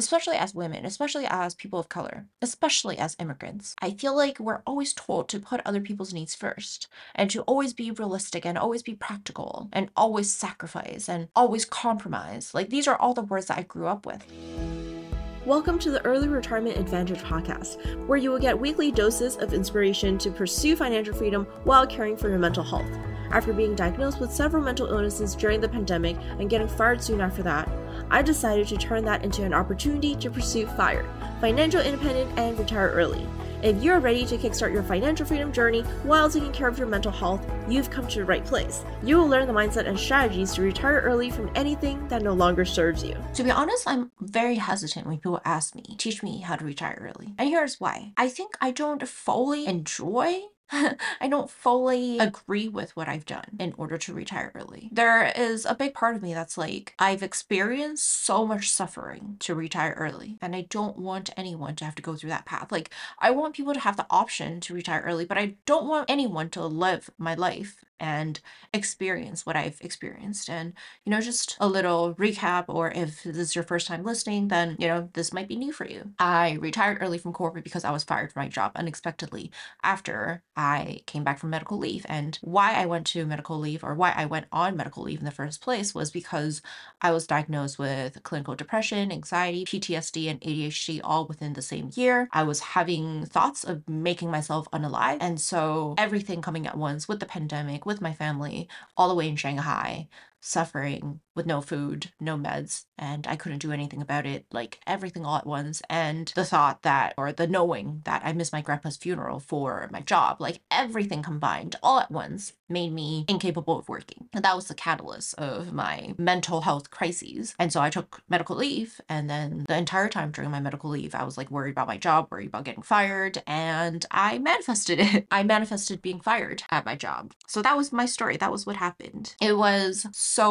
especially as women, especially as people of color, especially as immigrants. I feel like we're always told to put other people's needs first and to always be realistic and always be practical and always sacrifice and always compromise. Like these are all the words that I grew up with. Welcome to the Early Retirement Advantage podcast, where you will get weekly doses of inspiration to pursue financial freedom while caring for your mental health. After being diagnosed with several mental illnesses during the pandemic and getting fired soon after that, I decided to turn that into an opportunity to pursue FIRE, financial independence, and retire early. If you're ready to kickstart your financial freedom journey while taking care of your mental health, you've come to the right place. You will learn the mindset and strategies to retire early from anything that no longer serves you. To be honest, I'm very hesitant when people ask me, teach me how to retire early. And here's why. I think I don't fully enjoy I don't fully agree with what I've done in order to retire early. There is a big part of me that's like, I've experienced so much suffering to retire early, and I don't want anyone to have to go through that path. Like, I want people to have the option to retire early, but I don't want anyone to live my life and experience what I've experienced. And, you know, just a little recap, or if this is your first time listening, then, you know, this might be new for you. I retired early from corporate because I was fired from my job unexpectedly after I came back from medical leave. And why I went to medical leave or why I went on medical leave in the first place was because I was diagnosed with clinical depression, anxiety, PTSD, and ADHD all within the same year. I was having thoughts of making myself unalive. And so everything coming at once with the pandemic, with my family all the way in Shanghai, suffering with no food, no meds, and I couldn't do anything about it, like everything all at once. And the thought that, or the knowing that I missed my grandpa's funeral for my job, like everything combined all at once made me incapable of working. And that was the catalyst of my mental health crises. And so I took medical leave. And then the entire time during my medical leave, I was like worried about my job, worried about getting fired. And I manifested it. I manifested being fired at my job. So that was my story. That was what happened. It was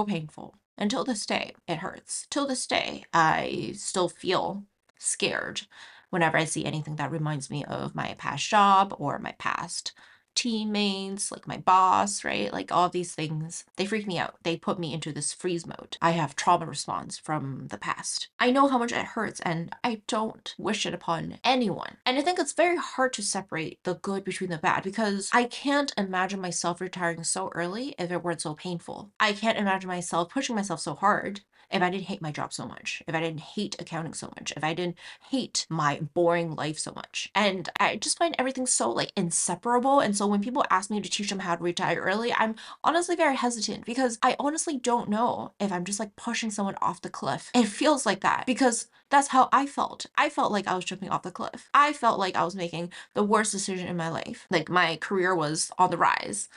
painful. Until this day, it hurts. Till this day, I still feel scared whenever I see anything that reminds me of my past job or my past teammates, like my boss, right? Like all these things, they freak me out. They put me into this freeze mode. I have trauma response from the past. I know how much it hurts and I don't wish it upon anyone. And I think it's very hard to separate the good between the bad because I can't imagine myself retiring so early if it weren't so painful. I can't imagine myself pushing myself so hard if I didn't hate my job so much, if I didn't hate accounting so much, if I didn't hate my boring life so much. And I just find everything so like inseparable. And so when people ask me to teach them how to retire early, I'm honestly very hesitant because I honestly don't know if I'm just like pushing someone off the cliff. It feels like that because that's how I felt. I felt like I was jumping off the cliff. I felt like I was making the worst decision in my life. Like my career was on the rise.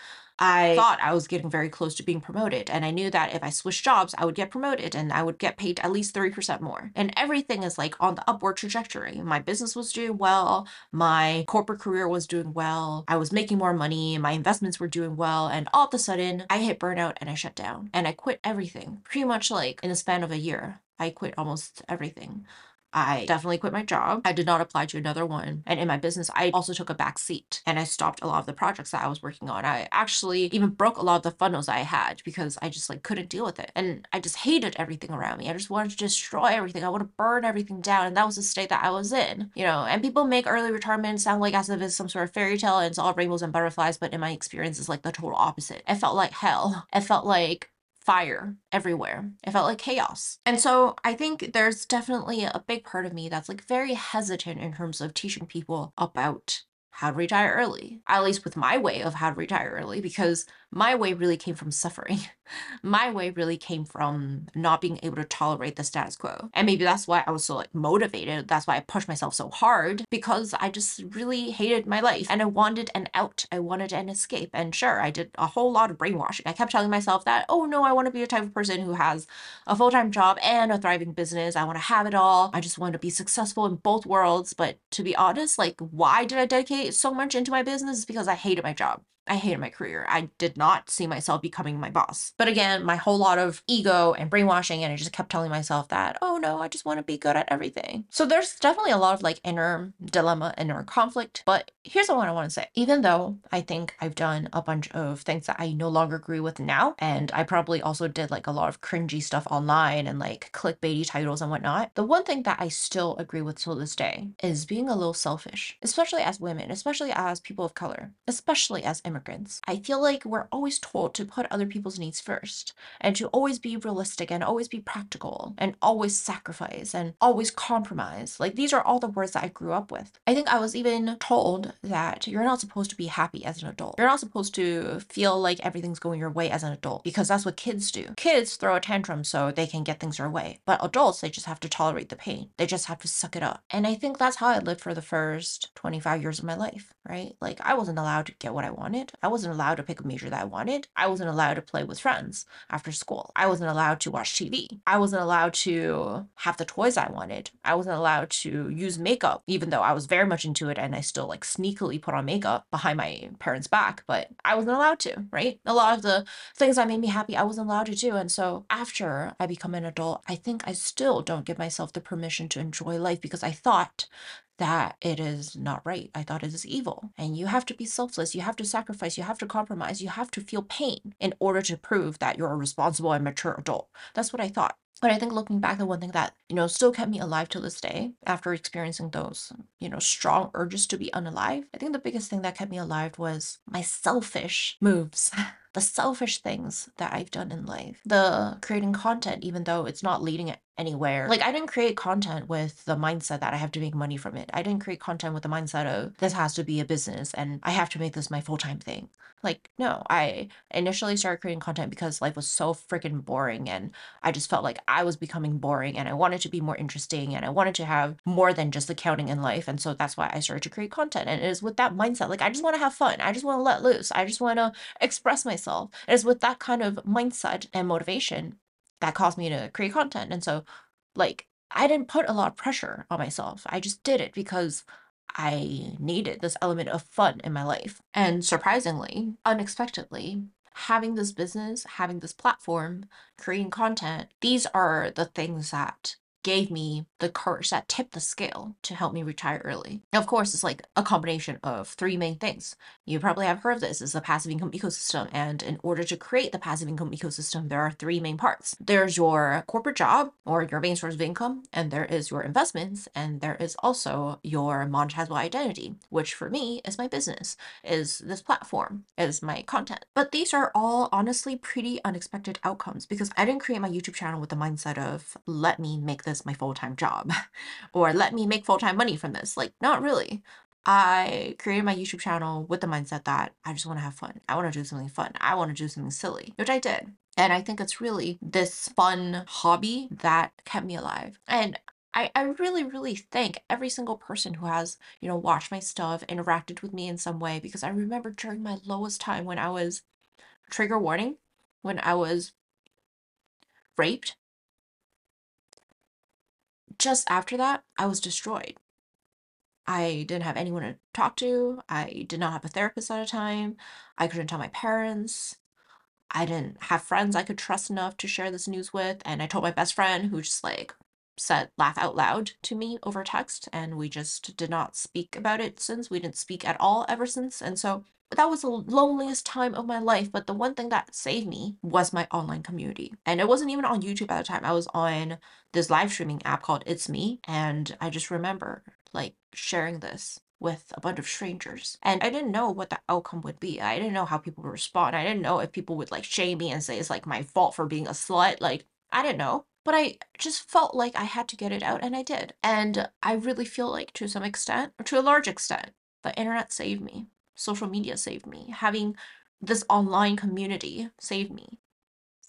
I thought I was getting very close to being promoted. And I knew that if I switched jobs, I would get promoted and I would get paid at least 30% more. And everything is like on the upward trajectory. My business was doing well. My corporate career was doing well. I was making more money. My investments were doing well. And all of a sudden, I hit burnout and I shut down and I quit everything pretty much like in the span of a year. I quit almost everything. I definitely quit my job. I did not apply to another one. And in my business, I also took a back seat and I stopped a lot of the projects that I was working on. I actually even broke a lot of the funnels I had because I just like couldn't deal with it. And I just hated everything around me. I just wanted to destroy everything. I want to burn everything down. And that was the state that I was in, you know. And people make early retirement sound like as if it's some sort of fairy tale and it's all rainbows and butterflies. But in my experience, it's like the total opposite. It felt like hell. It felt like fire everywhere. It felt like chaos. And so I think there's definitely a big part of me that's like very hesitant in terms of teaching people about how to retire early, at least with my way of how to retire early, because my way really came from suffering. my way really came from not being able to tolerate the status quo. And maybe that's why I was so like motivated. That's why I pushed myself so hard because I just really hated my life and I wanted an out. I wanted an escape. And sure, I did a whole lot of brainwashing. I kept telling myself that, oh no, I want to be a type of person who has a full time job and a thriving business. I want to have it all. I just want to be successful in both worlds. But to be honest, like, why did I dedicate so much into my business? Is because I hated my job. I hated my career. I did not see myself becoming my boss. But again, my whole lot of ego and brainwashing, and I just kept telling myself that, oh no, I just want to be good at everything. So there's definitely a lot of like inner dilemma, inner conflict. But here's what I want to say. Even though I think I've done a bunch of things that I no longer agree with now, and I probably also did like a lot of cringy stuff online and like clickbaity titles and whatnot, the one thing that I still agree with till this day is being a little selfish, especially as women, especially as people of color, especially as immigrants. I feel like we're always told to put other people's needs first and to always be realistic and always be practical and always sacrifice and always compromise. Like these are all the words that I grew up with. I think I was even told that you're not supposed to be happy as an adult. You're not supposed to feel like everything's going your way as an adult because that's what kids do. Kids throw a tantrum so they can get things their way. But adults, they just have to tolerate the pain. They just have to suck it up. And I think that's how I lived for the first 25 years of my life, right? Like I wasn't allowed to get what I wanted. I wasn't allowed to pick a major that I wanted. I wasn't allowed to play with friends after school. I wasn't allowed to watch TV. I wasn't allowed to have the toys I wanted. I wasn't allowed to use makeup, even though I was very much into it and I still like sneakily put on makeup behind my parents' back, but I wasn't allowed to, right? A lot of the things that made me happy, I wasn't allowed to do. And so after I become an adult, I think I still don't give myself the permission to enjoy life because I thought that it is not right. I thought it is evil. And you have to be selfless. You have to sacrifice. You have to compromise. You have to feel pain in order to prove that you're a responsible and mature adult. That's what I thought. But I think looking back, the one thing that, you know, still kept me alive to this day after experiencing those, you know, strong urges to be unalive, I think the biggest thing that kept me alive was my selfish moves. the selfish things that I've done in life, the creating content, even though it's not leading anywhere. Like, I didn't create content with the mindset that I have to make money from it. I didn't create content with the mindset of this has to be a business and I have to make this my full time thing. Like, no, I initially started creating content because life was so freaking boring and I just felt like I was becoming boring and I wanted to be more interesting and I wanted to have more than just accounting in life. And so that's why I started to create content. And it is with that mindset, like, I just want to have fun. I just want to let loose. I just want to express myself. It is with that kind of mindset and motivation that caused me to create content. And so, like, I didn't put a lot of pressure on myself. I just did it because I needed this element of fun in my life. And surprisingly, unexpectedly, having this business, having this platform, creating content, these are the things that gave me the courage that tipped the scale to help me retire early. Of course, it's like a combination of three main things. You probably have heard of this is the passive income ecosystem. And in order to create the passive income ecosystem, there are three main parts. There's your corporate job or your main source of income, and there is your investments, and there is also your monetizable identity, which for me is my business, is this platform, is my content. But these are all honestly pretty unexpected outcomes because I didn't create my YouTube channel with the mindset of let me make this this my full time job or let me make full time money from this. Like, not really. I created my YouTube channel with the mindset that I just want to have fun. I want to do something fun. I want to do something silly, which I did. And I think it's really this fun hobby that kept me alive. And I, I really, really thank every single person who has, you know, watched my stuff, interacted with me in some way, because I remember during my lowest time when I was, trigger warning, when I was raped just after that, I was destroyed. I didn't have anyone to talk to. I did not have a therapist at a time. I couldn't tell my parents. I didn't have friends I could trust enough to share this news with. And I told my best friend, who just like said laugh out loud to me over text. And we just did not speak about it since. We didn't speak at all ever since. And so that was the loneliest time of my life. But the one thing that saved me was my online community. And it wasn't even on YouTube at the time. I was on this live streaming app called It's Me. And I just remember like sharing this with a bunch of strangers. And I didn't know what the outcome would be. I didn't know how people would respond. I didn't know if people would like shame me and say it's like my fault for being a slut. Like, I didn't know. But I just felt like I had to get it out, and I did. And I really feel like, to some extent, or to a large extent, the internet saved me social media saved me. Having this online community saved me.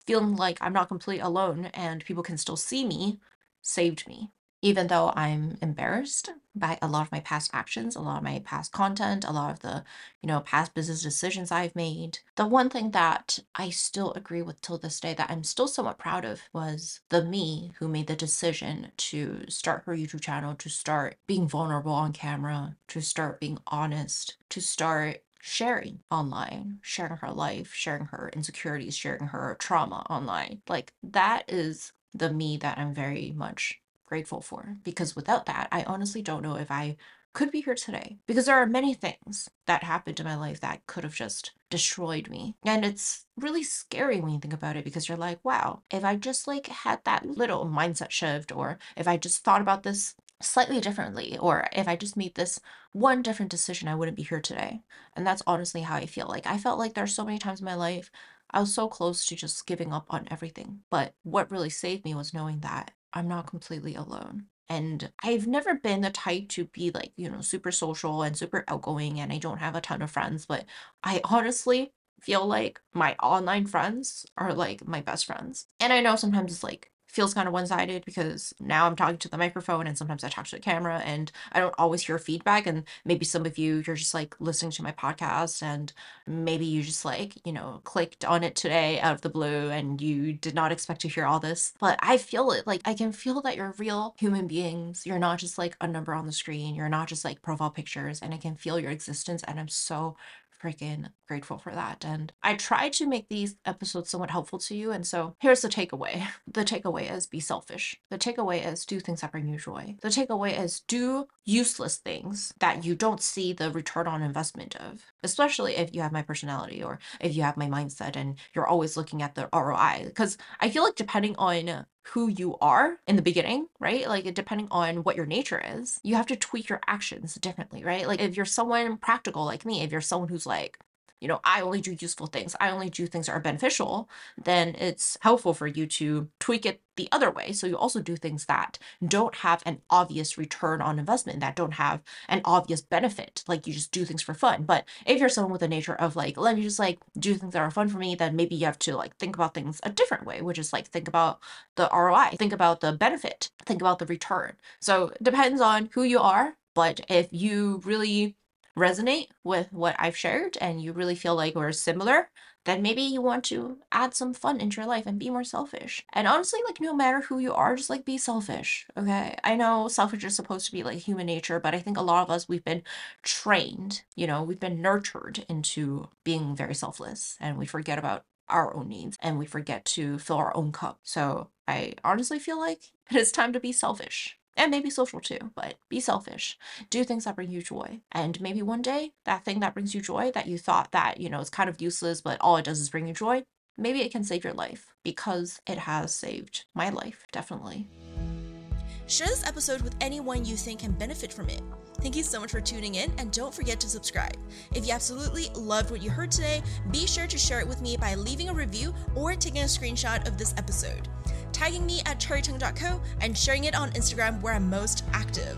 Feeling like I'm not completely alone and people can still see me saved me even though I'm embarrassed by a lot of my past actions, a lot of my past content, a lot of the, you know, past business decisions I've made, the one thing that I still agree with till this day that I'm still somewhat proud of was the me who made the decision to start her YouTube channel, to start being vulnerable on camera, to start being honest, to start sharing online, sharing her life, sharing her insecurities, sharing her trauma online. Like that is the me that I'm very much grateful for because without that, I honestly don't know if I could be here today because there are many things that happened in my life that could have just destroyed me. And it's really scary when you think about it because you're like, wow, if I just like had that little mindset shift or if I just thought about this slightly differently or if I just made this one different decision, I wouldn't be here today. And that's honestly how I feel. Like I felt like there's so many times in my life I was so close to just giving up on everything. But what really saved me was knowing that I'm not completely alone. And I've never been the type to be like, you know, super social and super outgoing, and I don't have a ton of friends, but I honestly feel like my online friends are like my best friends. And I know sometimes it's like feels kind of one sided because now I'm talking to the microphone and sometimes I talk to the camera and I don't always hear feedback. And maybe some of you, you're just like listening to my podcast and maybe you just like, you know, clicked on it today out of the blue and you did not expect to hear all this. But I feel it like I can feel that you're real human beings. You're not just like a number on the screen, you're not just like profile pictures, and I can feel your existence. And I'm so freaking grateful for that. And I try to make these episodes somewhat helpful to you. And so here's the takeaway the takeaway is be selfish. The takeaway is do things that bring you joy. The takeaway is do useless things that you don't see the return on investment of, especially if you have my personality or if you have my mindset and you're always looking at the ROI. Because I feel like depending on who you are in the beginning, right? Like depending on what your nature is, you have to tweak your actions differently, right? Like if you're someone practical like me, if you're someone who's like, you know, I only do useful things, I only do things that are beneficial, then it's helpful for you to tweak it the other way. So you also do things that don't have an obvious return on investment, that don't have an obvious benefit. Like you just do things for fun. But if you're someone with a nature of like, let me just like do things that are fun for me, then maybe you have to like think about things a different way, which is like think about the ROI, think about the benefit, think about the return. So it depends on who you are. But if you really resonate with what I've shared and you really feel like we're similar, then maybe you want to add some fun into your life and be more selfish. And honestly, like no matter who you are, just like be selfish. Okay. I know selfish is supposed to be like human nature, but I think a lot of us we've been trained, you know, we've been nurtured into being very selfless and we forget about our own needs and we forget to fill our own cup. So I honestly feel like it is time to be selfish and maybe social too, but be selfish. Do things that bring you joy. And maybe one day that thing that brings you joy that you thought that, you know, is kind of useless, but all it does is bring you joy, maybe it can save your life because it has saved my life, definitely. Share this episode with anyone you think can benefit from it. Thank you so much for tuning in, and don't forget to subscribe. If you absolutely loved what you heard today, be sure to share it with me by leaving a review or taking a screenshot of this episode tagging me at cherrytung.co, and sharing it on Instagram where I'm most active.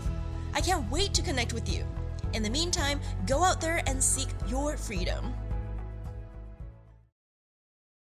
I can't wait to connect with you. In the meantime, go out there and seek your freedom.